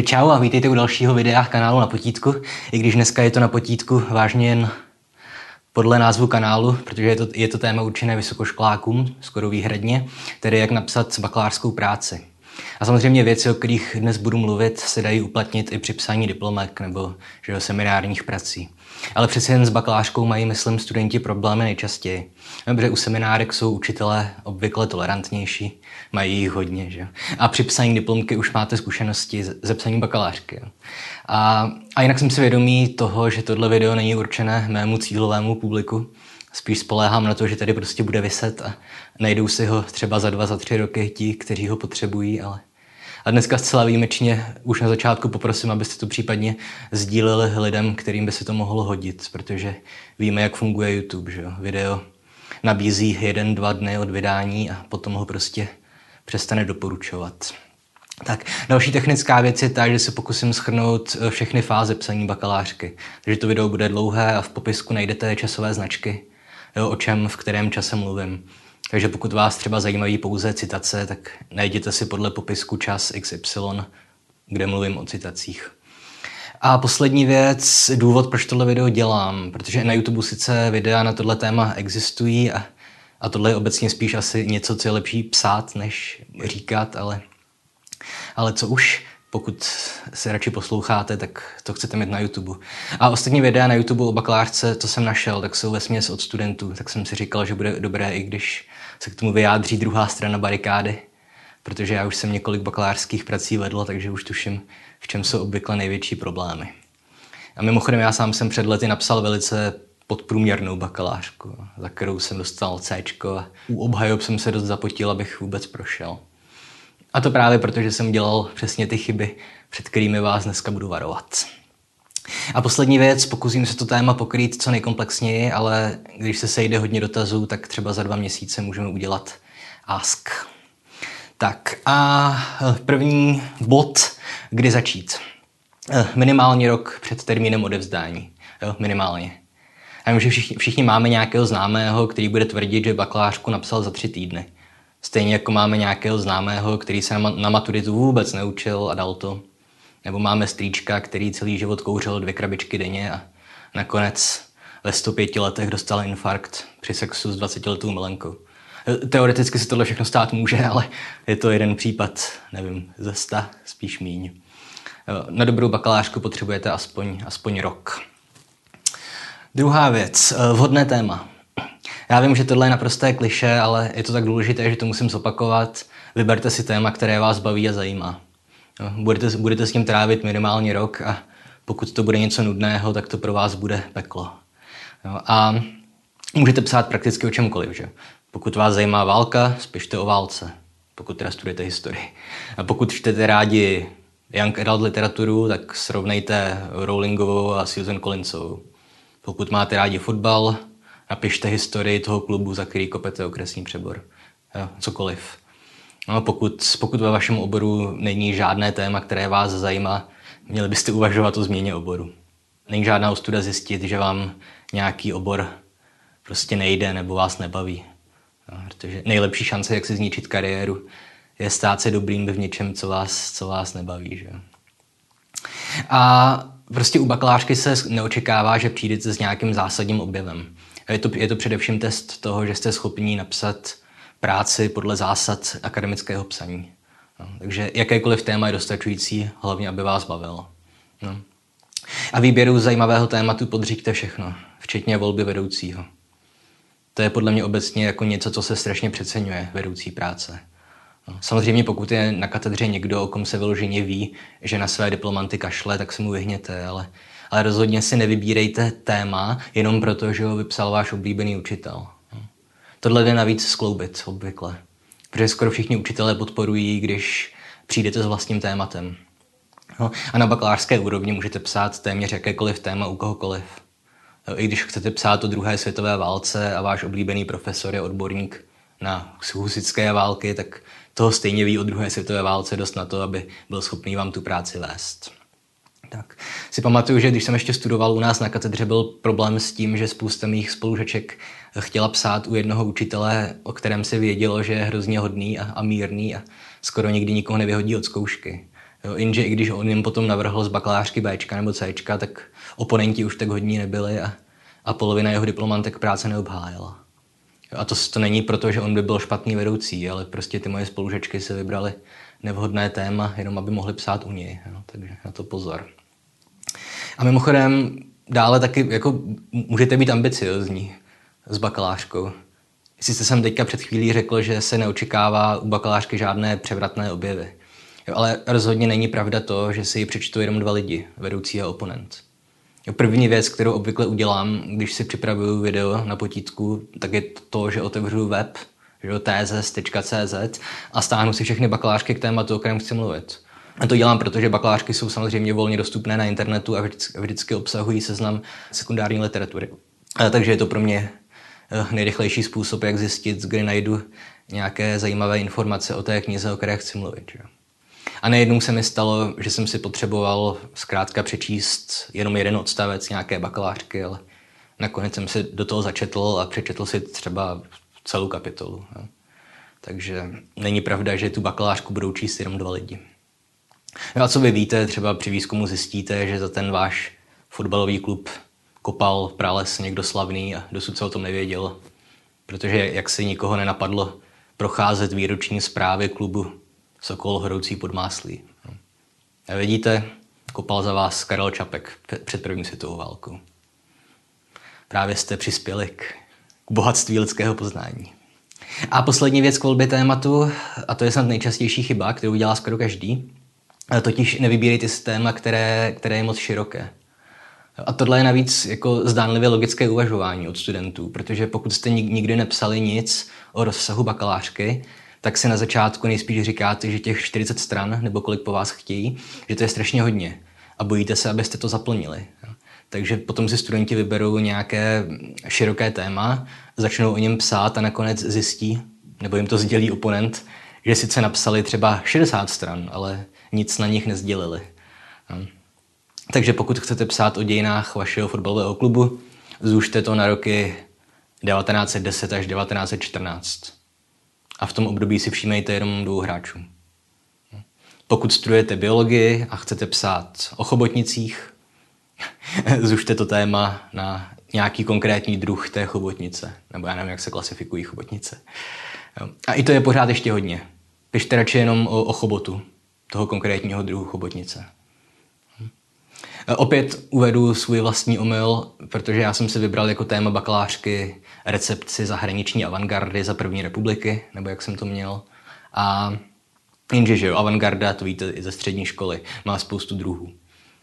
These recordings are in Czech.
Čau a vítejte u dalšího videa kanálu na potítku. I když dneska je to na potítku vážně jen podle názvu kanálu, protože je to, je to téma určené vysokoškolákům, skoro výhradně, tedy jak napsat bakalářskou práci. A samozřejmě věci, o kterých dnes budu mluvit, se dají uplatnit i při psání diplomek nebo že seminárních prací. Ale přeci jen s bakalářkou mají, myslím, studenti problémy nejčastěji. Dobře, u seminárek jsou učitelé obvykle tolerantnější, mají jich hodně, že? A při psaní diplomky už máte zkušenosti ze psaní bakalářky. A, a jinak jsem si vědomý toho, že tohle video není určené mému cílovému publiku. Spíš spoléhám na to, že tady prostě bude vyset a najdou si ho třeba za dva, za tři roky ti, kteří ho potřebují, ale a dneska zcela výjimečně už na začátku poprosím, abyste to případně sdíleli lidem, kterým by se to mohlo hodit, protože víme, jak funguje YouTube, že jo? Video nabízí jeden, dva dny od vydání a potom ho prostě přestane doporučovat. Tak, další technická věc je ta, že se pokusím schrnout eh, všechny fáze psaní bakalářky. Takže to video bude dlouhé a v popisku najdete časové značky, jo, o čem v kterém čase mluvím. Takže pokud vás třeba zajímají pouze citace, tak najděte si podle popisku čas XY, kde mluvím o citacích. A poslední věc, důvod, proč tohle video dělám, protože na YouTube sice videa na tohle téma existují a, a tohle je obecně spíš asi něco, co je lepší psát, než říkat, ale, ale co už, pokud se radši posloucháte, tak to chcete mít na YouTube. A ostatní videa na YouTube o bakalářce, co jsem našel, tak jsou ve od studentů, tak jsem si říkal, že bude dobré, i když se k tomu vyjádří druhá strana barikády, protože já už jsem několik bakalářských prací vedl, takže už tuším, v čem jsou obvykle největší problémy. A mimochodem já sám jsem před lety napsal velice podprůměrnou bakalářku, za kterou jsem dostal C u obhajob jsem se dost zapotil, abych vůbec prošel. A to právě proto, že jsem dělal přesně ty chyby, před kterými vás dneska budu varovat. A poslední věc, pokusím se to téma pokrýt co nejkomplexněji, ale když se sejde hodně dotazů, tak třeba za dva měsíce můžeme udělat ask. Tak a eh, první bod, kdy začít. Eh, minimálně rok před termínem odevzdání. Jo, minimálně. Já vím, že všichni, všichni máme nějakého známého, který bude tvrdit, že bakalářku napsal za tři týdny. Stejně jako máme nějakého známého, který se na, maturitu vůbec neučil a dal to. Nebo máme strýčka, který celý život kouřil dvě krabičky denně a nakonec ve 105 letech dostal infarkt při sexu s 20 letou milenkou. Teoreticky se tohle všechno stát může, ale je to jeden případ, nevím, ze sta, spíš míň. Na dobrou bakalářku potřebujete aspoň, aspoň rok. Druhá věc, vhodné téma. Já vím, že tohle je naprosté kliše, ale je to tak důležité, že to musím zopakovat. Vyberte si téma, které vás baví a zajímá. Budete, budete s tím trávit minimálně rok a pokud to bude něco nudného, tak to pro vás bude peklo. A můžete psát prakticky o čemkoliv. Že? Pokud vás zajímá válka, spište o válce, pokud teda studujete historii. A pokud čtete rádi young adult literaturu, tak srovnejte Rowlingovou a Susan Collinsovou. Pokud máte rádi fotbal, napište historii toho klubu, za který kopete okresní přebor. Jo, cokoliv. No, pokud, pokud ve vašem oboru není žádné téma, které vás zajímá, měli byste uvažovat o změně oboru. Není žádná ostuda zjistit, že vám nějaký obor prostě nejde nebo vás nebaví. No, protože nejlepší šance, jak si zničit kariéru, je stát se dobrým v něčem, co vás, co vás nebaví. Že? A prostě u bakalářky se neočekává, že přijdete s nějakým zásadním objevem. Je to, je to především test toho, že jste schopni napsat práci podle zásad akademického psaní. No, takže jakékoliv téma je dostačující, hlavně aby vás bavilo. No. A výběru zajímavého tématu podříďte všechno, včetně volby vedoucího. To je podle mě obecně jako něco, co se strašně přeceňuje vedoucí práce. Samozřejmě pokud je na katedře někdo, o kom se vyloženě ví, že na své diplomanty kašle, tak se mu vyhněte, ale, ale rozhodně si nevybírejte téma jenom proto, že ho vypsal váš oblíbený učitel. Tohle jde navíc skloubit obvykle, protože skoro všichni učitelé podporují, když přijdete s vlastním tématem. No, a na bakalářské úrovni můžete psát téměř jakékoliv téma u kohokoliv. I když chcete psát o druhé světové válce a váš oblíbený profesor je odborník na husické války, tak toho stejně ví o druhé světové válce dost na to, aby byl schopný vám tu práci vést. Tak. Si pamatuju, že když jsem ještě studoval u nás na katedře, byl problém s tím, že spousta mých spolužeček chtěla psát u jednoho učitele, o kterém se vědělo, že je hrozně hodný a, a mírný a skoro nikdy nikoho nevyhodí od zkoušky. Jo, jenže i když on jim potom navrhl z bakalářky B nebo C, tak oponenti už tak hodní nebyli a, a polovina jeho diplomantek práce neobhájela. A to, to není proto, že on by byl špatný vedoucí, ale prostě ty moje spolužečky se vybrali nevhodné téma, jenom aby mohli psát u něj. Jo, takže na to pozor. A mimochodem, dále taky jako můžete být ambiciozní s bakalářkou. Sice jsem teďka před chvílí řekl, že se neočekává u bakalářky žádné převratné objevy. Jo, ale rozhodně není pravda to, že si ji přečtou jenom dva lidi, vedoucí a oponent. První věc, kterou obvykle udělám, když si připravuju video na potítku, tak je to, že otevřu web, že tezes.cz a stáhnu si všechny bakalářky k tématu, o kterém chci mluvit. A to dělám, protože bakalářky jsou samozřejmě volně dostupné na internetu a vždycky, vždycky obsahují seznam sekundární literatury. A takže je to pro mě eh, nejrychlejší způsob, jak zjistit, kde najdu nějaké zajímavé informace o té knize, o které chci mluvit. Že? A nejednou se mi stalo, že jsem si potřeboval zkrátka přečíst jenom jeden odstavec nějaké bakalářky, ale nakonec jsem si do toho začetl a přečetl si třeba celou kapitolu. Jo. Takže není pravda, že tu bakalářku budou číst jenom dva lidi. No a co vy víte, třeba při výzkumu zjistíte, že za ten váš fotbalový klub kopal prales někdo slavný a dosud se o tom nevěděl, protože jak si nikoho nenapadlo procházet výroční zprávy klubu Sokol horoucí pod máslí. A vidíte, kopal za vás Karel Čapek před první světovou válkou. Právě jste přispěli k bohatství lidského poznání. A poslední věc k volbě tématu, a to je snad nejčastější chyba, kterou dělá skoro každý, totiž nevybírejte si téma, které, které je moc široké. A tohle je navíc jako zdánlivě logické uvažování od studentů, protože pokud jste nikdy nepsali nic o rozsahu bakalářky, tak si na začátku nejspíš říkáte, že těch 40 stran, nebo kolik po vás chtějí, že to je strašně hodně. A bojíte se, abyste to zaplnili. Takže potom si studenti vyberou nějaké široké téma, začnou o něm psát a nakonec zjistí, nebo jim to sdělí oponent, že sice napsali třeba 60 stran, ale nic na nich nezdělili. Takže pokud chcete psát o dějinách vašeho fotbalového klubu, zůžte to na roky 1910 až 1914 a v tom období si všímejte jenom dvou hráčů. Pokud studujete biologii a chcete psát o chobotnicích, zužte to téma na nějaký konkrétní druh té chobotnice, nebo já nevím, jak se klasifikují chobotnice. A i to je pořád ještě hodně. Pište radši jenom o, o chobotu, toho konkrétního druhu chobotnice. Opět uvedu svůj vlastní omyl, protože já jsem si vybral jako téma bakalářky recepci zahraniční avantgardy za první republiky, nebo jak jsem to měl. A jenže, že jo, avantgarda, to víte i ze střední školy, má spoustu druhů.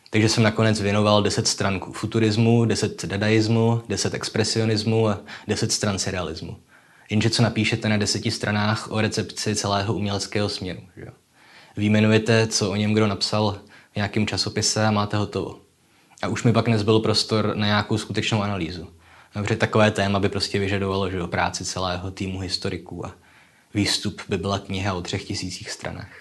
Takže jsem nakonec věnoval 10 stran futurismu, 10 dadaismu, 10 expresionismu a 10 stran serialismu. Jenže co napíšete na deseti stranách o recepci celého uměleckého směru. Že? Výjmenujete, co o něm kdo napsal v nějakém časopise a máte hotovo. A už mi pak nezbyl prostor na nějakou skutečnou analýzu. Protože takové téma by prostě vyžadovalo že jo, práci celého týmu historiků a výstup by byla kniha o třech tisících stranách.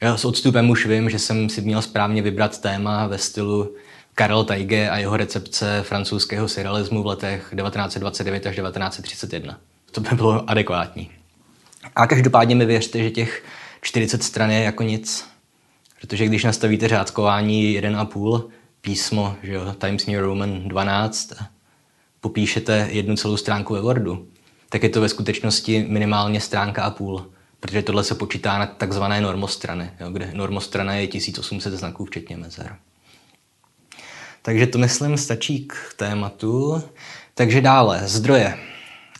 Já s odstupem už vím, že jsem si měl správně vybrat téma ve stylu Karel Taige a jeho recepce francouzského surrealismu v letech 1929 až 1931. To by bylo adekvátní. A každopádně mi věřte, že těch 40 stran je jako nic. Protože když nastavíte řádkování 1,5 písmo, že jo, Times New Roman 12, popíšete jednu celou stránku ve Wordu, tak je to ve skutečnosti minimálně stránka a půl, protože tohle se počítá na takzvané normostrany, jo, kde normostrana je 1800 znaků včetně mezer. Takže to myslím stačí k tématu. Takže dále, zdroje.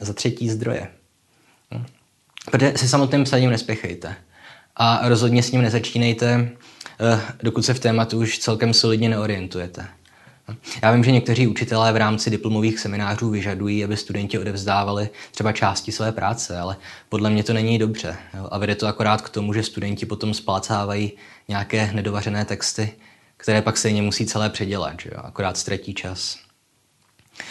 Za třetí zdroje. Hm. Protože se samotným psaním nespěchejte. A rozhodně s ním nezačínejte, eh, dokud se v tématu už celkem solidně neorientujete. Já vím, že někteří učitelé v rámci diplomových seminářů vyžadují, aby studenti odevzdávali třeba části své práce, ale podle mě to není dobře. A vede to akorát k tomu, že studenti potom splácávají nějaké nedovařené texty, které pak stejně musí celé předělat, že jo? akorát ztratí čas.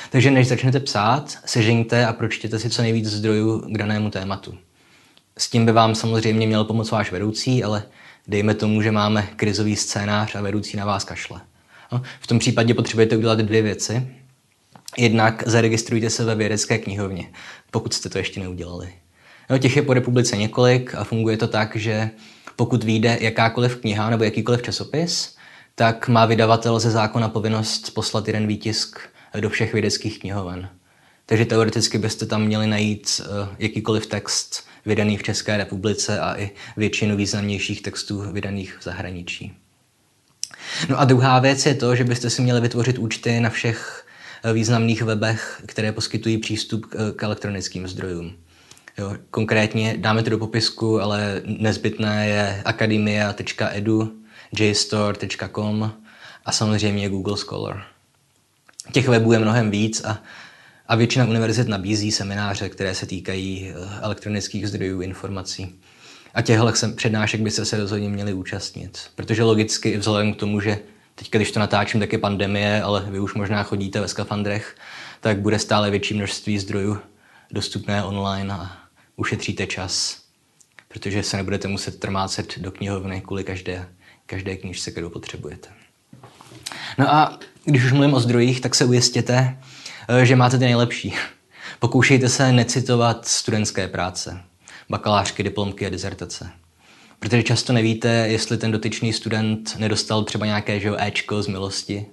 Takže než začnete psát, sežeňte a pročtěte si co nejvíc zdrojů k danému tématu. S tím by vám samozřejmě měl pomoct váš vedoucí, ale dejme tomu, že máme krizový scénář a vedoucí na vás kašle. No, v tom případě potřebujete udělat dvě věci. Jednak zaregistrujte se ve vědecké knihovně, pokud jste to ještě neudělali. No, těch je po republice několik a funguje to tak, že pokud vyjde jakákoliv kniha nebo jakýkoliv časopis, tak má vydavatel ze zákona povinnost poslat jeden výtisk do všech vědeckých knihoven. Takže teoreticky byste tam měli najít uh, jakýkoliv text vydaný v České republice a i většinu významnějších textů vydaných v zahraničí. No a druhá věc je to, že byste si měli vytvořit účty na všech eh, významných webech, které poskytují přístup k elektronickým zdrojům. Jo, konkrétně dáme to do popisku, ale nezbytné je akademia.edu, jstore.com a samozřejmě Google Scholar. Těch webů je mnohem víc a, a většina univerzit nabízí semináře, které se týkají eh, elektronických zdrojů informací. A těchto přednášek byste se rozhodně měli účastnit, protože logicky vzhledem k tomu, že teďka, když to natáčím, tak je pandemie, ale vy už možná chodíte ve skafandrech, tak bude stále větší množství zdrojů dostupné online a ušetříte čas, protože se nebudete muset trmácet do knihovny kvůli každé, každé knižce, kterou potřebujete. No a když už mluvím o zdrojích, tak se ujistěte, že máte ty nejlepší. Pokoušejte se necitovat studentské práce, bakalářky, diplomky a dizertace. Protože často nevíte, jestli ten dotyčný student nedostal třeba nějaké že Ečko z milosti.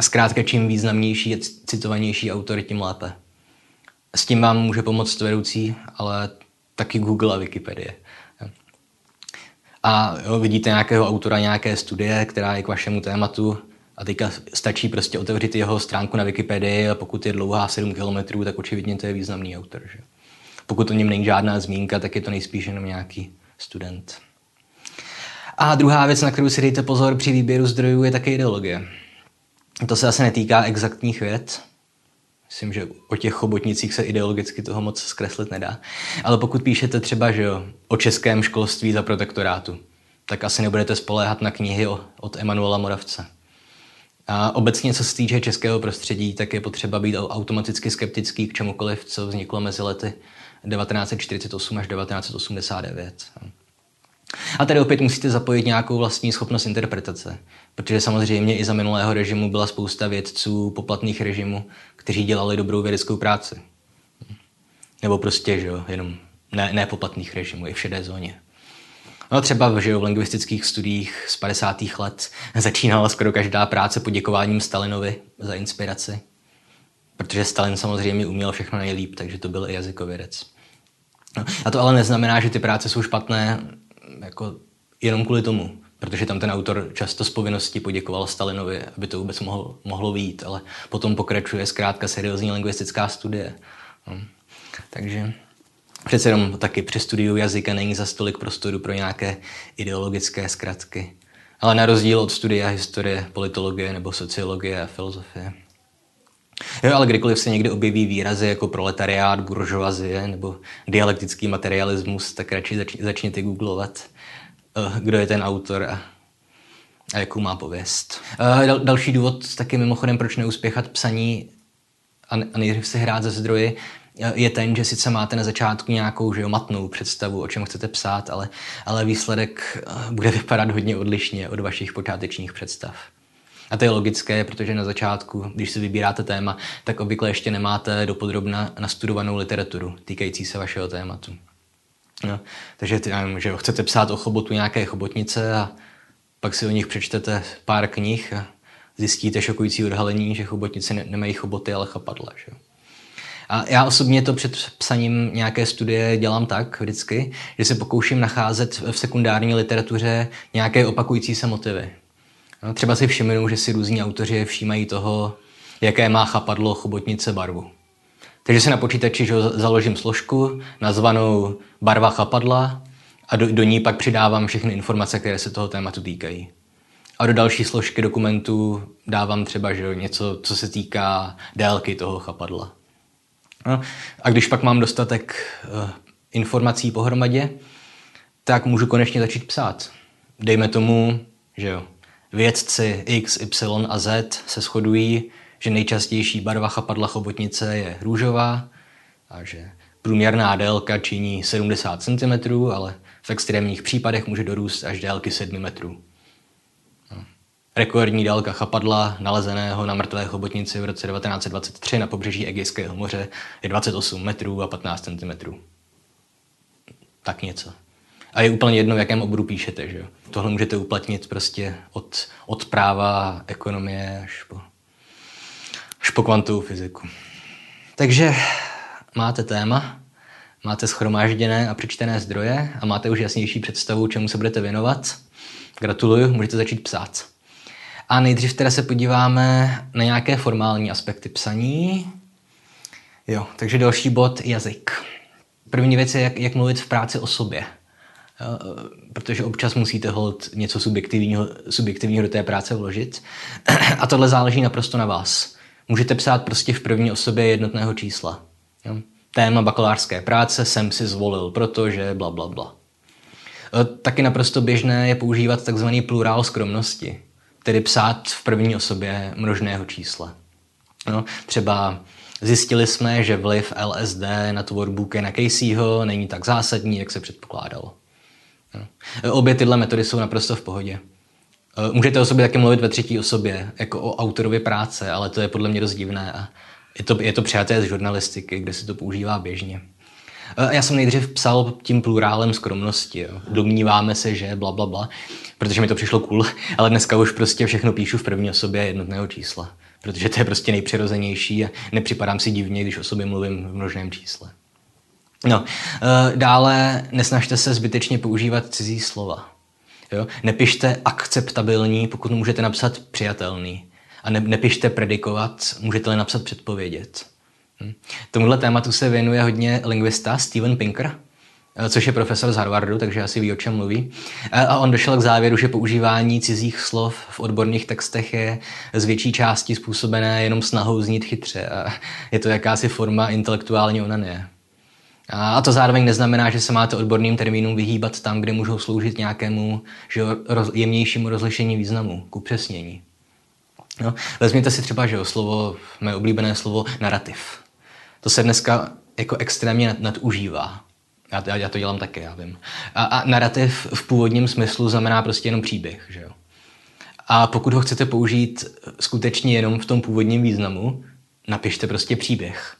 Zkrátka, čím významnější a citovanější autor, tím lépe. S tím vám může pomoct vedoucí, ale taky Google a Wikipedie. A jo, vidíte nějakého autora nějaké studie, která je k vašemu tématu a teďka stačí prostě otevřít jeho stránku na Wikipedii a pokud je dlouhá 7 km, tak očividně to je významný autor. Že? Pokud o něm není žádná zmínka, tak je to nejspíš jenom nějaký student. A druhá věc, na kterou si dejte pozor při výběru zdrojů, je také ideologie. To se asi netýká exaktních věd, Myslím, že o těch chobotnicích se ideologicky toho moc zkreslit nedá. Ale pokud píšete třeba že jo, o českém školství za protektorátu, tak asi nebudete spoléhat na knihy od Emanuela Moravce. A obecně, co se týče českého prostředí, tak je potřeba být automaticky skeptický k čemukoliv, co vzniklo mezi lety 1948 až 1989. A tady opět musíte zapojit nějakou vlastní schopnost interpretace, protože samozřejmě i za minulého režimu byla spousta vědců poplatných režimů, kteří dělali dobrou vědeckou práci. Nebo prostě, že jo, jenom ne, ne poplatných režimů, i v šedé zóně. No třeba že jo, v lingvistických studiích z 50. let začínala skoro každá práce poděkováním Stalinovi za inspiraci. Protože Stalin samozřejmě uměl všechno nejlíp, takže to byl i jazykovědec. No, a to ale neznamená, že ty práce jsou špatné jako jenom kvůli tomu, protože tam ten autor často z povinnosti poděkoval Stalinovi, aby to vůbec mohlo, mohlo výjít, ale potom pokračuje zkrátka seriózní lingvistická studie. No. Takže přece jenom taky při studiu jazyka není za stolik prostoru pro nějaké ideologické zkratky. Ale na rozdíl od studia historie, politologie nebo sociologie a filozofie. Jo, ale kdykoliv se někde objeví výrazy jako proletariát, buržoazie nebo dialektický materialismus, tak radši zač- začněte googlovat, uh, kdo je ten autor a, a jakou má pověst. Uh, dal- další důvod taky mimochodem, proč neuspěchat psaní a, a nejdřív si hrát ze zdroji, je ten, že sice máte na začátku nějakou že jo, matnou představu, o čem chcete psát, ale, ale výsledek uh, bude vypadat hodně odlišně od vašich počátečních představ. A to je logické, protože na začátku, když si vybíráte téma, tak obvykle ještě nemáte dopodrobna nastudovanou literaturu týkající se vašeho tématu. No, takže ty, nevím, že chcete psát o chobotu nějaké chobotnice a pak si o nich přečtete pár knih a zjistíte šokující odhalení, že chobotnice ne- nemají choboty, ale chapadla. Že? A já osobně to před psaním nějaké studie dělám tak vždycky, že se pokouším nacházet v sekundární literatuře nějaké opakující se motivy. No, třeba si všimnu, že si různí autoři všímají toho, jaké má chapadlo chobotnice barvu. Takže si na počítači že založím složku nazvanou barva chapadla a do, do ní pak přidávám všechny informace, které se toho tématu týkají. A do další složky dokumentu dávám třeba že něco, co se týká délky toho chapadla. A když pak mám dostatek uh, informací pohromadě, tak můžu konečně začít psát. Dejme tomu, že jo, Vědci X, Y a Z se shodují, že nejčastější barva chapadla chobotnice je růžová a že průměrná délka činí 70 cm, ale v extrémních případech může dorůst až délky 7 metrů. Rekordní délka chapadla nalezeného na mrtvé chobotnici v roce 1923 na pobřeží Egejského moře je 28 metrů a 15 cm. Tak něco. A je úplně jedno, v jakém oboru píšete. Že? Tohle můžete uplatnit prostě od, od práva, ekonomie až po, až po kvantovou fyziku. Takže máte téma, máte schromážděné a přečtené zdroje a máte už jasnější představu, čemu se budete věnovat. Gratuluju, můžete začít psát. A nejdřív teda se podíváme na nějaké formální aspekty psaní. Jo, takže další bod jazyk. První věc je, jak, jak mluvit v práci o sobě. Protože občas musíte hold něco subjektivního, subjektivního do té práce vložit. A tohle záleží naprosto na vás. Můžete psát prostě v první osobě jednotného čísla. Jo? Téma bakalářské práce jsem si zvolil, protože bla, bla, bla. E, taky naprosto běžné je používat takzvaný plurál skromnosti, tedy psát v první osobě množného čísla. No, třeba zjistili jsme, že vliv LSD na tvorbu Kena Caseyho není tak zásadní, jak se předpokládalo. No. Obě tyhle metody jsou naprosto v pohodě. E, můžete o sobě taky mluvit ve třetí osobě, jako o autorovi práce, ale to je podle mě dost divné a je to, je to přijaté z žurnalistiky, kde se to používá běžně. E, já jsem nejdřív psal tím plurálem skromnosti. Jo. Domníváme se, že bla, bla, bla, protože mi to přišlo cool, ale dneska už prostě všechno píšu v první osobě jednotného čísla, protože to je prostě nejpřirozenější a nepřipadám si divně, když o sobě mluvím v množném čísle. No, e, dále nesnažte se zbytečně používat cizí slova. Jo? Nepište akceptabilní, pokud můžete napsat přijatelný. A ne, nepište predikovat, můžete-li napsat předpovědět. Hm. Tomuhle tématu se věnuje hodně lingvista Steven Pinker, eh, což je profesor z Harvardu, takže asi ví, o čem mluví. Eh, a on došel k závěru, že používání cizích slov v odborných textech je z větší části způsobené jenom snahou znít chytře. A je to jakási forma intelektuální onanie. A to zároveň neznamená, že se máte odborným termínům vyhýbat tam, kde můžou sloužit nějakému že roz, jemnějšímu rozlišení významu, k upřesnění. No, vezměte si třeba, že jo, slovo, mé oblíbené slovo narrativ. To se dneska jako extrémně nadužívá. Já, já, to dělám také, já vím. A, a narrativ v původním smyslu znamená prostě jenom příběh, že jo. A pokud ho chcete použít skutečně jenom v tom původním významu, napište prostě příběh.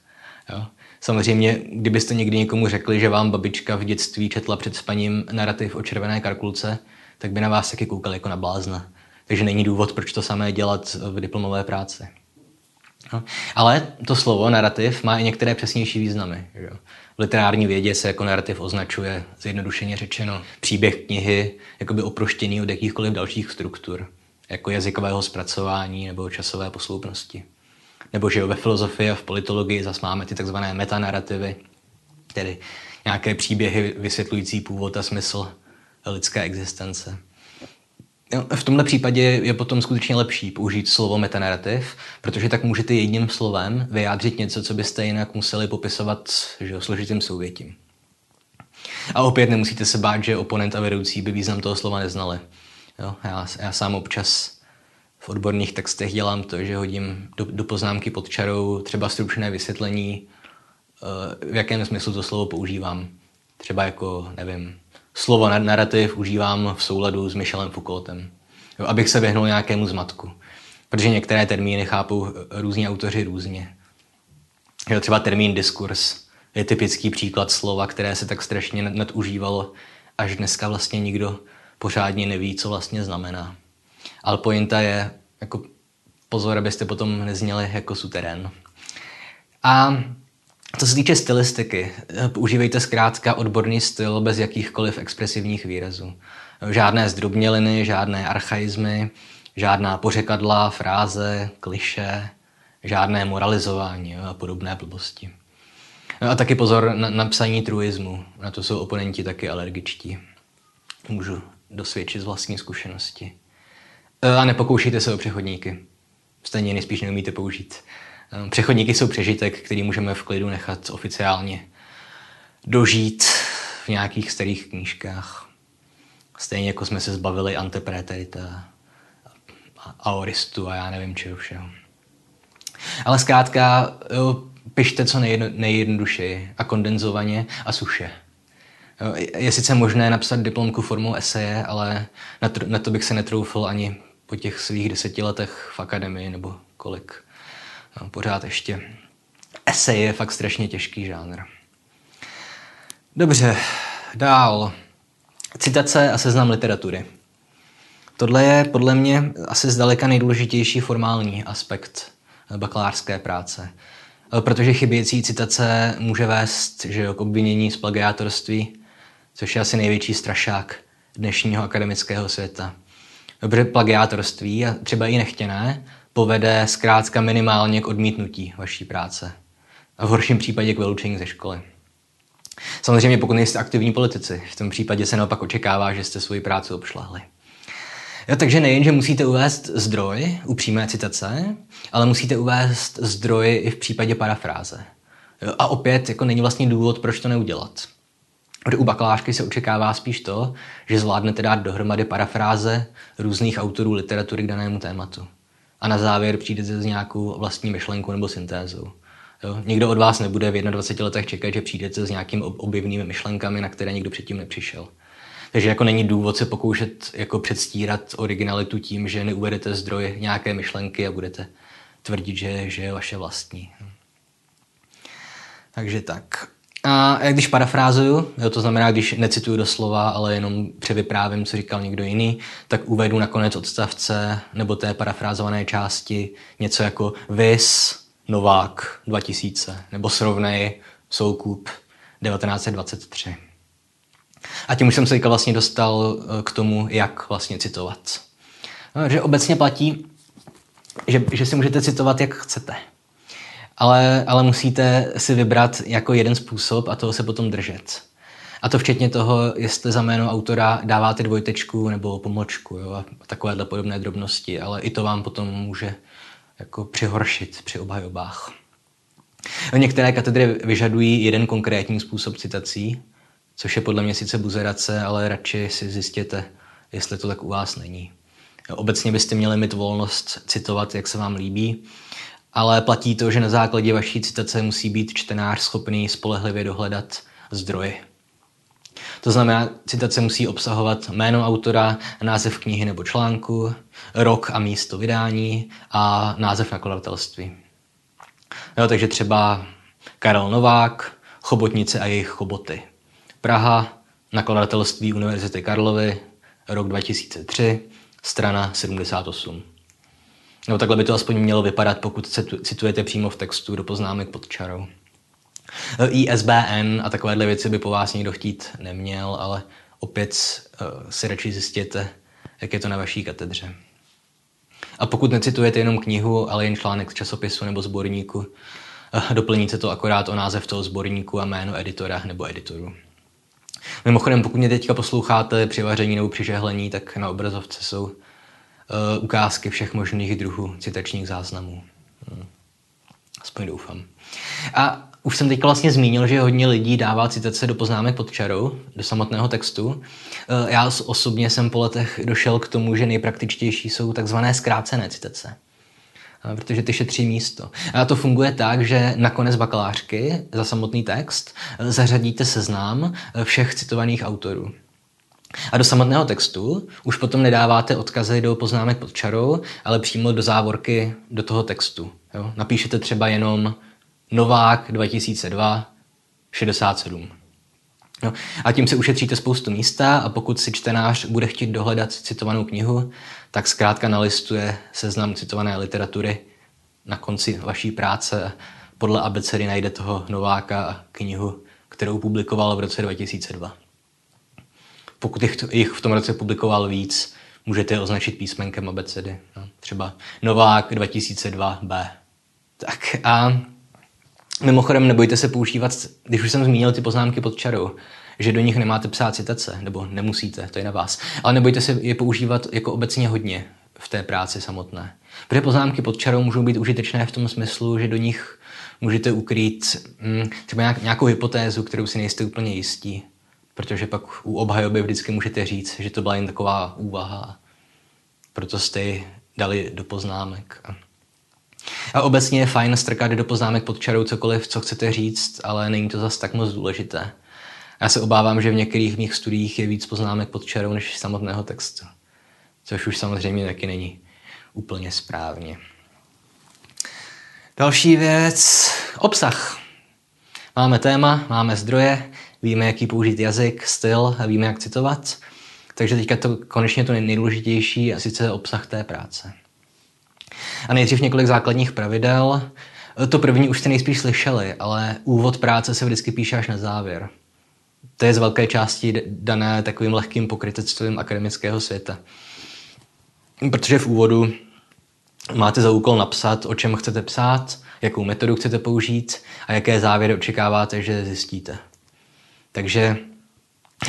Jo. Samozřejmě, kdybyste někdy někomu řekli, že vám babička v dětství četla před spaním narrativ o červené karkulce, tak by na vás taky koukal jako na blázna. Takže není důvod, proč to samé dělat v diplomové práci. No. Ale to slovo narrativ má i některé přesnější významy. Že? V literární vědě se jako narrativ označuje, zjednodušeně řečeno, příběh knihy jakoby oproštěný od jakýchkoliv dalších struktur, jako jazykového zpracování nebo časové posloupnosti. Nebo že ve filozofii a v politologii zase máme ty takzvané metanarrativy, tedy nějaké příběhy vysvětlující původ a smysl lidské existence. V tomhle případě je potom skutečně lepší použít slovo metanarrativ, protože tak můžete jedním slovem vyjádřit něco, co byste jinak museli popisovat že, složitým souvětím. A opět nemusíte se bát, že oponent a vedoucí by význam toho slova neznali. Jo, já, já sám občas v odborných textech dělám to, že hodím do, do poznámky pod čarou třeba stručné vysvětlení, eh, v jakém smyslu to slovo používám. Třeba jako, nevím, slovo narrativ užívám v souladu s Michelem Foucaultem, jo, abych se vyhnul nějakému zmatku. Protože některé termíny chápou různí autoři různě. Jo, třeba termín diskurs je typický příklad slova, které se tak strašně nadužívalo, až dneska vlastně nikdo pořádně neví, co vlastně znamená. Ale pointa je, jako pozor, abyste potom nezněli jako suterén. A co se týče stylistiky, používejte zkrátka odborný styl bez jakýchkoliv expresivních výrazů. Žádné zdrobněliny, žádné archaizmy, žádná pořekadla, fráze, kliše, žádné moralizování a podobné blbosti. No a taky pozor na, na psaní truismu. Na to jsou oponenti taky alergičtí. Můžu dosvědčit z vlastní zkušenosti. A nepokoušejte se o přechodníky. Stejně nejspíš neumíte použít. Ehm, přechodníky jsou přežitek, který můžeme v klidu nechat oficiálně dožít v nějakých starých knížkách. Stejně jako jsme se zbavili antepreterita, aoristu a já nevím čeho všeho. Ale zkrátka jo, pište co nejjedno, nejjednodušeji a kondenzovaně a suše. Jo, je sice možné napsat diplomku formou eseje, ale na to, na to bych se netroufl ani po těch svých deseti letech v akademii nebo kolik. Pořád ještě. Esej je fakt strašně těžký žánr. Dobře, dál. Citace a seznam literatury. Tohle je podle mě asi zdaleka nejdůležitější formální aspekt bakalářské práce. Protože chybějící citace může vést že jo, k obvinění z plagiátorství, což je asi největší strašák dnešního akademického světa. Dobře, plagiátorství, a třeba i nechtěné, povede zkrátka minimálně k odmítnutí vaší práce. A v horším případě k vyloučení ze školy. Samozřejmě pokud nejste aktivní politici, v tom případě se naopak očekává, že jste svoji práci obšlahli. Jo, takže nejen, že musíte uvést zdroj u přímé citace, ale musíte uvést zdroj i v případě parafráze. Jo, a opět jako není vlastně důvod, proč to neudělat. Protože u bakalářky se očekává spíš to, že zvládnete dát dohromady parafráze různých autorů literatury k danému tématu. A na závěr přijdete s nějakou vlastní myšlenkou nebo syntézou. Jo? Nikdo od vás nebude v 21 letech čekat, že přijdete s nějakými objevnými myšlenkami, na které nikdo předtím nepřišel. Takže jako není důvod se pokoušet jako předstírat originalitu tím, že neuvedete zdroj nějaké myšlenky a budete tvrdit, že, že je vaše vlastní. Takže tak. A když parafrázuju, jo, to znamená, když necituju doslova, ale jenom převyprávím, co říkal někdo jiný, tak uvedu nakonec odstavce nebo té parafrázované části něco jako Vis, Novák 2000, nebo srovnej Soukup 1923. A tím už jsem se teďka vlastně dostal eh, k tomu, jak vlastně citovat. No, že obecně platí, že, že si můžete citovat, jak chcete. Ale, ale musíte si vybrat jako jeden způsob a toho se potom držet. A to včetně toho, jestli za jméno autora dáváte dvojtečku nebo pomlčku jo, a takovéhle podobné drobnosti, ale i to vám potom může jako přihoršit při obhajobách. Některé katedry vyžadují jeden konkrétní způsob citací, což je podle mě sice buzerace, ale radši si zjistěte, jestli to tak u vás není. Obecně byste měli mít volnost citovat, jak se vám líbí, ale platí to, že na základě vaší citace musí být čtenář schopný spolehlivě dohledat zdroje. To znamená, citace musí obsahovat jméno autora, název knihy nebo článku, rok a místo vydání a název nakladatelství. Jo, takže třeba Karel Novák, Chobotnice a jejich choboty. Praha, nakladatelství Univerzity Karlovy, rok 2003, strana 78. No takhle by to aspoň mělo vypadat, pokud citujete přímo v textu do poznámek pod čarou. ISBN a takovéhle věci by po vás někdo chtít neměl, ale opět uh, si radši zjistěte, jak je to na vaší katedře. A pokud necitujete jenom knihu, ale jen článek z časopisu nebo sborníku, uh, doplníte to akorát o název toho sborníku a jméno editora nebo editoru. Mimochodem, pokud mě teďka posloucháte při vaření nebo při žehlení, tak na obrazovce jsou ukázky všech možných druhů citačních záznamů. Hmm. Aspoň doufám. A už jsem teď vlastně zmínil, že hodně lidí dává citace do poznámek pod čarou, do samotného textu. Eh, já osobně jsem po letech došel k tomu, že nejpraktičtější jsou takzvané zkrácené citace eh, protože ty šetří místo. A to funguje tak, že nakonec bakalářky za samotný text eh, zařadíte seznam všech citovaných autorů. A do samotného textu už potom nedáváte odkazy do poznámek pod čarou, ale přímo do závorky do toho textu. Jo? Napíšete třeba jenom Novák 2002 67. No, a tím si ušetříte spoustu místa a pokud si čtenář bude chtít dohledat citovanou knihu, tak zkrátka nalistuje seznam citované literatury na konci vaší práce. Podle abecedy najde toho Nováka knihu, kterou publikoval v roce 2002. Pokud jich v tom roce publikoval víc, můžete je označit písmenkem abecedy. No, třeba Novák 2002b. Tak a Mimochodem, nebojte se používat, když už jsem zmínil ty poznámky pod čarou, že do nich nemáte psát citace, nebo nemusíte, to je na vás. Ale nebojte se je používat jako obecně hodně v té práci samotné. Protože poznámky pod čarou můžou být užitečné v tom smyslu, že do nich můžete ukrýt hm, třeba nějakou hypotézu, kterou si nejste úplně jistí. Protože pak u obhajoby vždycky můžete říct, že to byla jen taková úvaha. Proto jste ji dali do poznámek. A obecně je fajn strkat do poznámek pod čarou cokoliv, co chcete říct, ale není to zas tak moc důležité. Já se obávám, že v některých mých studiích je víc poznámek pod čarou než samotného textu. Což už samozřejmě taky není úplně správně. Další věc, obsah. Máme téma, máme zdroje, víme, jaký použít jazyk, styl a víme, jak citovat. Takže teďka to konečně to nejdůležitější a sice obsah té práce. A nejdřív několik základních pravidel. To první už jste nejspíš slyšeli, ale úvod práce se vždycky píše až na závěr. To je z velké části dané takovým lehkým pokrytectvím akademického světa. Protože v úvodu máte za úkol napsat, o čem chcete psát, jakou metodu chcete použít a jaké závěry očekáváte, že zjistíte. Takže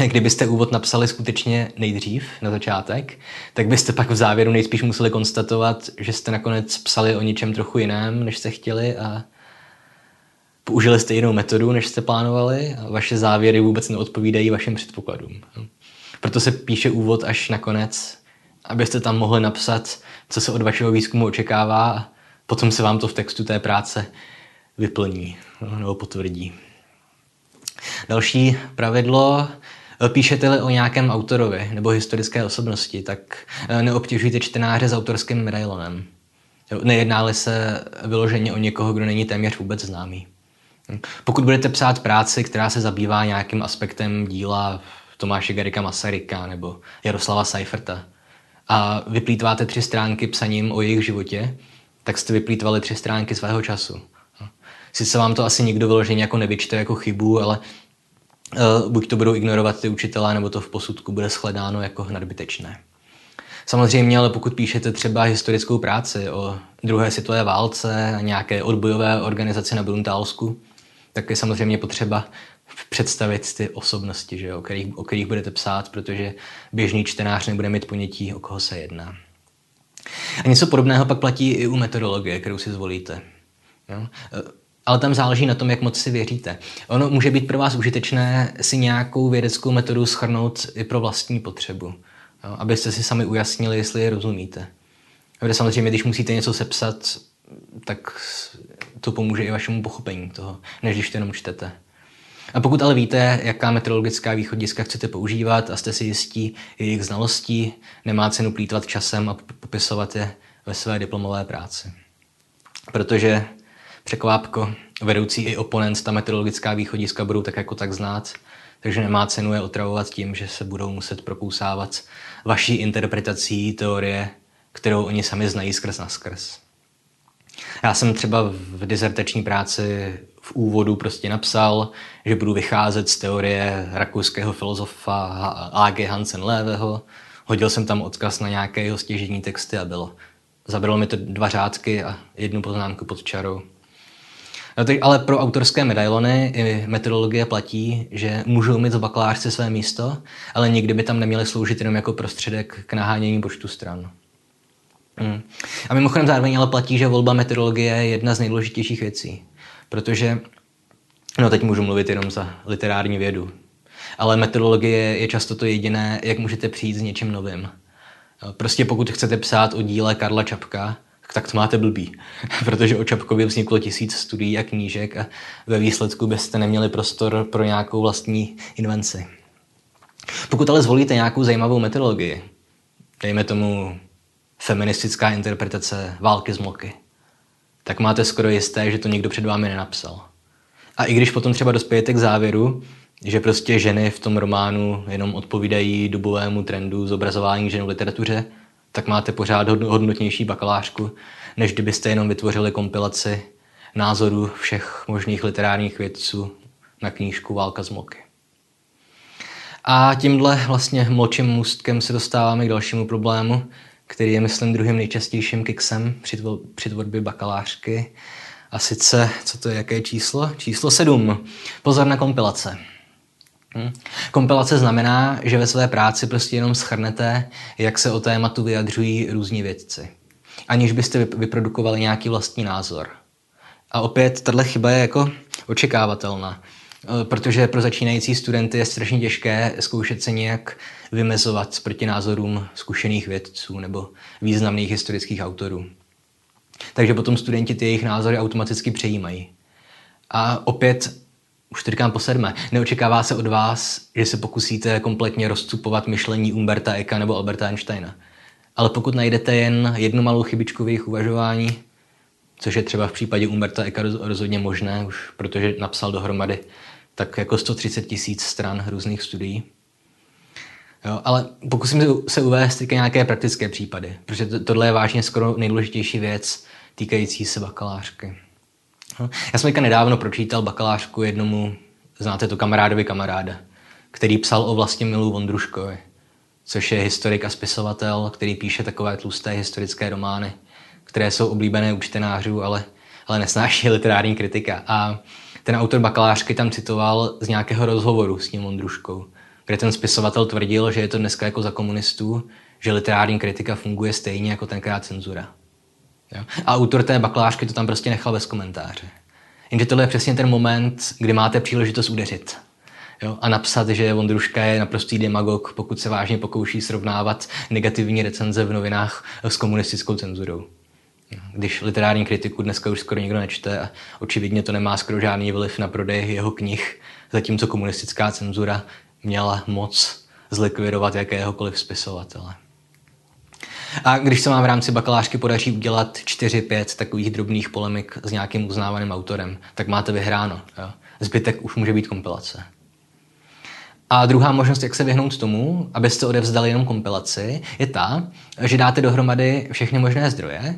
kdybyste úvod napsali skutečně nejdřív, na začátek, tak byste pak v závěru nejspíš museli konstatovat, že jste nakonec psali o něčem trochu jiném, než jste chtěli a použili jste jinou metodu, než jste plánovali a vaše závěry vůbec neodpovídají vašim předpokladům. Proto se píše úvod až nakonec, abyste tam mohli napsat, co se od vašeho výzkumu očekává a potom se vám to v textu té práce vyplní nebo potvrdí. Další pravidlo, píšete-li o nějakém autorovi nebo historické osobnosti, tak eh, neobtěžujte čtenáře s autorským medailonem. Nejednáli se vyloženě o někoho, kdo není téměř vůbec známý. Pokud budete psát práci, která se zabývá nějakým aspektem díla Tomáše Garika Masaryka nebo Jaroslava Seiferta a vyplýtváte tři stránky psaním o jejich životě, tak jste vyplýtvali tři stránky svého času. Sice vám to asi nikdo vyloženě jako nevyčte jako chybu, ale uh, buď to budou ignorovat ty učitelé, nebo to v posudku bude shledáno jako nadbytečné. Samozřejmě, ale pokud píšete třeba historickou práci o druhé světové válce a nějaké odbojové organizaci na Bruntálsku, tak je samozřejmě potřeba představit ty osobnosti, že, o, kterých, o kterých budete psát, protože běžný čtenář nebude mít ponětí, o koho se jedná. A něco podobného pak platí i u metodologie, kterou si zvolíte. Jo? Ale tam záleží na tom, jak moc si věříte. Ono může být pro vás užitečné si nějakou vědeckou metodu schrnout i pro vlastní potřebu, jo? abyste si sami ujasnili, jestli je rozumíte. Protože samozřejmě, když musíte něco sepsat, tak to pomůže i vašemu pochopení toho, než když to jenom čtete. A pokud ale víte, jaká meteorologická východiska chcete používat a jste si jistí jejich znalostí, nemá cenu plítvat časem a popisovat je ve své diplomové práci. Protože překvápko, vedoucí i oponent ta meteorologická východiska budou tak jako tak znát, takže nemá cenu je otravovat tím, že se budou muset propousávat vaší interpretací teorie, kterou oni sami znají skrz na skrz. Já jsem třeba v dizertační práci v úvodu prostě napsal, že budu vycházet z teorie rakouského filozofa A.G. Hansen Léveho. Hodil jsem tam odkaz na nějaké jeho stěžení texty a bylo. Zabralo mi to dva řádky a jednu poznámku pod čarou. No teď, ale pro autorské medailony i metodologie platí, že můžou mít v bakalářce své místo, ale nikdy by tam neměly sloužit jenom jako prostředek k nahánění počtu stran. Hmm. A mimochodem zároveň ale platí, že volba metodologie je jedna z nejdůležitějších věcí. Protože, no teď můžu mluvit jenom za literární vědu, ale metodologie je často to jediné, jak můžete přijít s něčím novým. Prostě pokud chcete psát o díle Karla Čapka, tak to máte blbý, protože o Čapkově vzniklo tisíc studií a knížek a ve výsledku byste neměli prostor pro nějakou vlastní invenci. Pokud ale zvolíte nějakou zajímavou metodologii, dejme tomu feministická interpretace války z moky, tak máte skoro jisté, že to někdo před vámi nenapsal. A i když potom třeba dospějete k závěru, že prostě ženy v tom románu jenom odpovídají dobovému trendu zobrazování žen v literatuře, tak máte pořád hodnotnější bakalářku, než kdybyste jenom vytvořili kompilaci názorů všech možných literárních vědců na knížku Válka z moky. A tímhle vlastně mlčím můstkem se dostáváme k dalšímu problému, který je, myslím, druhým nejčastějším kiksem při, tvo, při tvorbě bakalářky. A sice, co to je, jaké číslo? Číslo sedm. Pozor na kompilace. Hm. Kompilace znamená, že ve své práci prostě jenom schrnete, jak se o tématu vyjadřují různí vědci. Aniž byste vyprodukovali nějaký vlastní názor. A opět, tahle chyba je jako očekávatelná. Eh, protože pro začínající studenty je strašně těžké zkoušet se nějak vymezovat proti názorům zkušených vědců nebo významných historických autorů. Takže potom studenti ty jejich názory automaticky přejímají. A opět, už to říkám po sedmé, neočekává se od vás, že se pokusíte kompletně rozcupovat myšlení Umberta Eka nebo Alberta Einsteina. Ale pokud najdete jen jednu malou chybičku v jejich uvažování, což je třeba v případě Umberta Eka rozhodně možné, už protože napsal dohromady tak jako 130 tisíc stran různých studií. Jo, ale pokusím se uvést teďka nějaké praktické případy, protože to, tohle je vážně skoro nejdůležitější věc týkající se bakalářky. Já jsem teďka nedávno pročítal bakalářku jednomu, znáte to, kamarádovi kamaráda, který psal o vlastně Milu Vondruškovi, což je historik a spisovatel, který píše takové tlusté historické romány, které jsou oblíbené u čtenářů, ale, ale nesnáší literární kritika. A ten autor bakalářky tam citoval z nějakého rozhovoru s tím Vondruškou kde ten spisovatel tvrdil, že je to dneska jako za komunistů, že literární kritika funguje stejně jako tenkrát cenzura. Jo? A autor té bakalářky to tam prostě nechal bez komentáře. Jenže tohle je přesně ten moment, kdy máte příležitost udeřit. Jo? A napsat, že Vondruška je naprostý demagog, pokud se vážně pokouší srovnávat negativní recenze v novinách s komunistickou cenzurou. Když literární kritiku dneska už skoro nikdo nečte a očividně to nemá skoro žádný vliv na prodej jeho knih, zatímco komunistická cenzura měla moc zlikvidovat jakéhokoliv spisovatele. A když se vám v rámci bakalářky podaří udělat 4-5 takových drobných polemik s nějakým uznávaným autorem, tak máte vyhráno. Jo? Zbytek už může být kompilace. A druhá možnost, jak se vyhnout tomu, abyste odevzdali jenom kompilaci, je ta, že dáte dohromady všechny možné zdroje,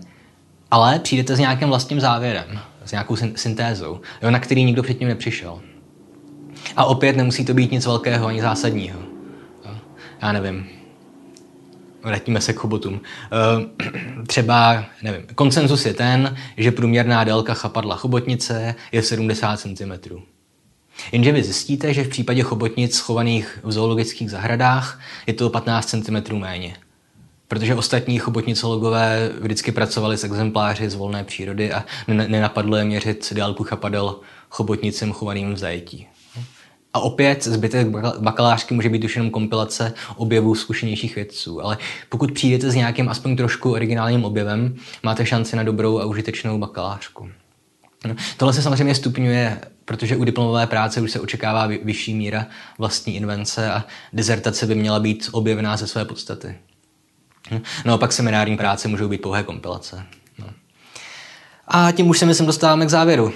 ale přijdete s nějakým vlastním závěrem, s nějakou syntézou, jo, na který nikdo předtím nepřišel. A opět nemusí to být nic velkého ani zásadního. Já nevím. Vrátíme se k chobotům. Eh, třeba, nevím, konsenzus je ten, že průměrná délka chapadla chobotnice je 70 cm. Jenže vy zjistíte, že v případě chobotnic schovaných v zoologických zahradách je to 15 cm méně. Protože ostatní chobotnicologové vždycky pracovali s exempláři z volné přírody a nenapadlo je měřit délku chapadel chobotnicem chovaným v zajetí. A opět zbytek bakalářky může být už jenom kompilace objevů zkušenějších vědců, ale pokud přijdete s nějakým aspoň trošku originálním objevem, máte šanci na dobrou a užitečnou bakalářku. No, tohle se samozřejmě stupňuje, protože u diplomové práce už se očekává vyšší míra vlastní invence a dizertace by měla být objevená ze své podstaty. No, pak seminární práce můžou být pouhé kompilace. No. A tím už se myslím dostáváme k závěru.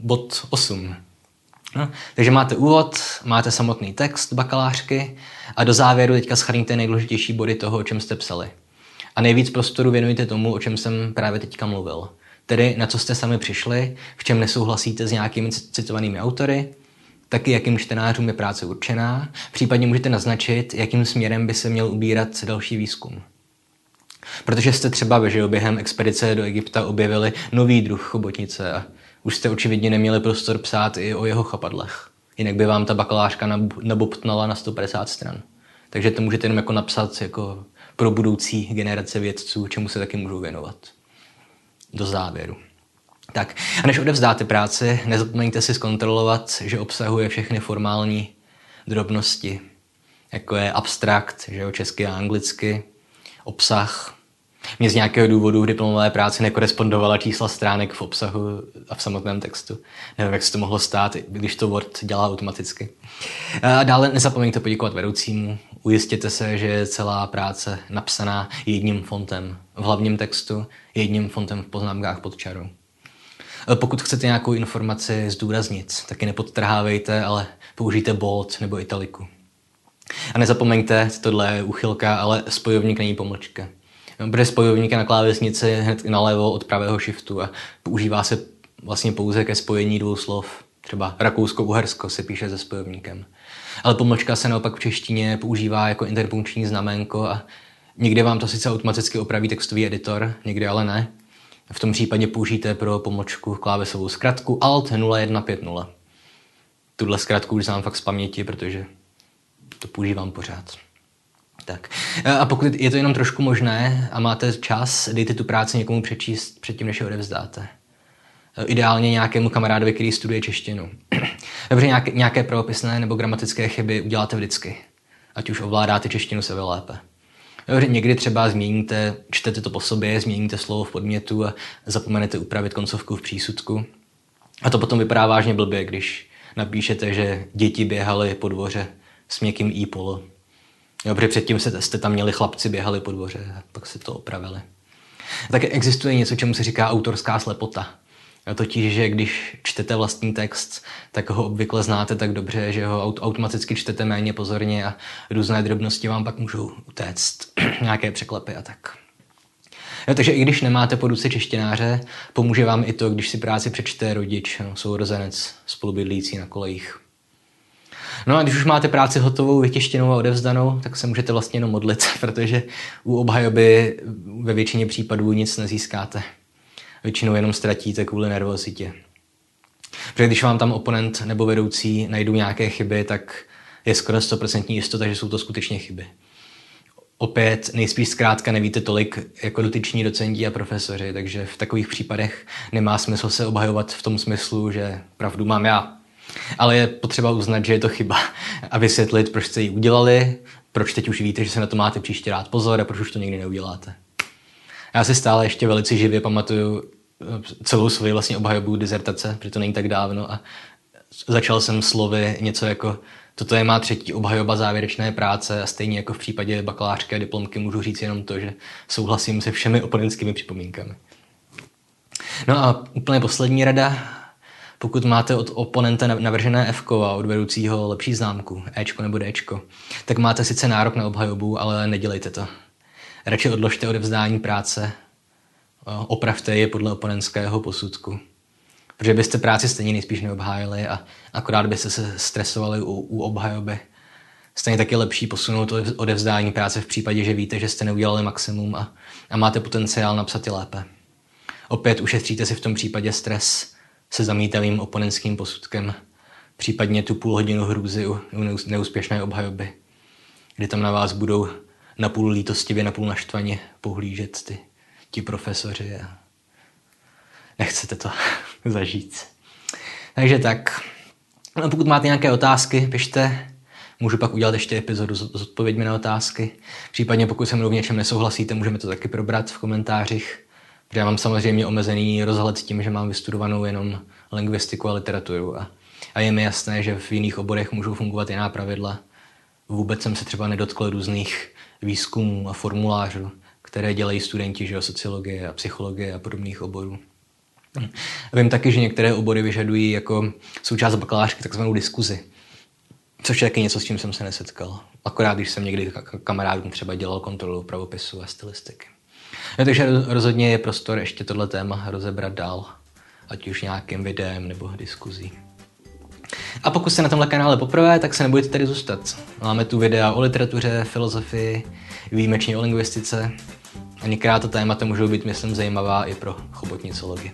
Bod 8. No, takže máte úvod, máte samotný text bakalářky a do závěru teďka schrníte nejdůležitější body toho, o čem jste psali. A nejvíc prostoru věnujte tomu, o čem jsem právě teďka mluvil. Tedy na co jste sami přišli, v čem nesouhlasíte s nějakými citovanými autory, taky jakým čtenářům je práce určená, případně můžete naznačit, jakým směrem by se měl ubírat další výzkum. Protože jste třeba během expedice do Egypta objevili nový druh chobotnice a už jste očividně neměli prostor psát i o jeho chapadlech. Jinak by vám ta bakalářka nabobtnala na 150 stran. Takže to můžete jenom jako napsat jako pro budoucí generace vědců, čemu se taky můžou věnovat. Do závěru. Tak, a než odevzdáte práci, nezapomeňte si zkontrolovat, že obsahuje všechny formální drobnosti, jako je abstrakt, že jo, česky a anglicky, obsah, mě z nějakého důvodu v diplomové práci nekorespondovala čísla stránek v obsahu a v samotném textu. Nevím, jak se to mohlo stát, když to Word dělá automaticky. A dále nezapomeňte poděkovat vedoucímu. Ujistěte se, že je celá práce napsaná jedním fontem v hlavním textu, jedním fontem v poznámkách pod čarou. Pokud chcete nějakou informaci zdůraznit, taky nepodtrhávejte, ale použijte bold nebo italiku. A nezapomeňte, tohle je uchylka, ale spojovník není pomlčka bude spojovník na klávesnici hned nalevo od pravého shiftu a používá se vlastně pouze ke spojení dvou slov. Třeba Rakousko-Uhersko se píše se spojovníkem. Ale pomlčka se naopak v češtině používá jako interpunkční znamenko a někde vám to sice automaticky opraví textový editor, někde ale ne. V tom případě použijte pro pomlčku klávesovou zkratku Alt 0150. Tuhle zkratku už znám fakt z paměti, protože to používám pořád. Tak. A pokud je to jenom trošku možné a máte čas, dejte tu práci někomu přečíst předtím, než ho odevzdáte. Ideálně nějakému kamarádovi, který studuje češtinu. Dobře, nějaké, nějaké pravopisné nebo gramatické chyby uděláte vždycky. Ať už ovládáte češtinu sebe lépe. Dobře, někdy třeba změníte, čtete to po sobě, změníte slovo v podmětu a zapomenete upravit koncovku v přísudku. A to potom vypadá vážně blbě, když napíšete, že děti běhaly po dvoře s měkkým i polo. Jo, protože předtím jste tam měli chlapci, běhali po dvoře a pak se to opravili. Tak existuje něco, čemu se říká autorská slepota. Totiž, že když čtete vlastní text, tak ho obvykle znáte tak dobře, že ho automaticky čtete méně pozorně a různé drobnosti vám pak můžou utéct, nějaké překlepy a tak. Jo, takže i když nemáte po ruce češtináře, pomůže vám i to, když si práci přečte rodič, no, sourozenec, spolubydlící na kolejích. No a když už máte práci hotovou, vytěštěnou a odevzdanou, tak se můžete vlastně jenom modlit, protože u obhajoby ve většině případů nic nezískáte. Většinou jenom ztratíte kvůli nervozitě. Protože když vám tam oponent nebo vedoucí najdou nějaké chyby, tak je skoro 100% jistota, že jsou to skutečně chyby. Opět nejspíš zkrátka nevíte tolik jako dotyční docenti a profesoři, takže v takových případech nemá smysl se obhajovat v tom smyslu, že pravdu mám já. Ale je potřeba uznat, že je to chyba a vysvětlit, proč jste ji udělali, proč teď už víte, že se na to máte příště rád pozor a proč už to nikdy neuděláte. Já si stále ještě velice živě pamatuju eh, celou svoji vlastně obhajobu dizertace, protože to není tak dávno a začal jsem slovy něco jako Toto je má třetí obhajoba závěrečné práce a stejně jako v případě bakalářské diplomky můžu říct jenom to, že souhlasím se všemi oponentskými připomínkami. No a úplně poslední rada. Pokud máte od oponenta navržené F a od vedoucího lepší známku, Ečko nebo Dčko, tak máte sice nárok na obhajobu, ale nedělejte to. Radši odložte odevzdání práce, opravte je podle oponentského posudku protože byste práci stejně nejspíš neobhájili a akorát byste se stresovali u, u obhajoby. Stejně taky lepší posunout odevzdání práce v případě, že víte, že jste neudělali maximum a, a máte potenciál napsat i lépe. Opět ušetříte si v tom případě stres se zamítavým oponentským posudkem, případně tu půl hodinu hrůzy u, neúspěšné obhajoby, kdy tam na vás budou na půl lítostivě, na půl naštvaně pohlížet ty, ti profesoři a nechcete to zažít. Takže tak. No, pokud máte nějaké otázky, pište. Můžu pak udělat ještě epizodu s odpověďmi na otázky. Případně pokud se mnou v něčem nesouhlasíte, můžeme to taky probrat v komentářích. Protože já mám samozřejmě omezený rozhled tím, že mám vystudovanou jenom lingvistiku a literaturu. A, a je mi jasné, že v jiných oborech můžou fungovat jiná pravidla. Vůbec jsem se třeba nedotkl různých výzkumů a formulářů, které dělají studenti že, sociologie a psychologie a podobných oborů. Vím taky, že některé obory vyžadují jako součást bakalářky takzvanou diskuzi. Což je taky něco, s čím jsem se nesetkal. Akorát, když jsem někdy kamarádům třeba dělal kontrolu pravopisu a stylistiky. No, takže rozhodně je prostor ještě tohle téma rozebrat dál, ať už nějakým videem nebo diskuzí. A pokud jste na tomhle kanále poprvé, tak se nebudete tady zůstat. Máme tu videa o literatuře, filozofii, výjimečně o lingvistice a některá to témata můžou být, myslím, zajímavá i pro chobotnicology.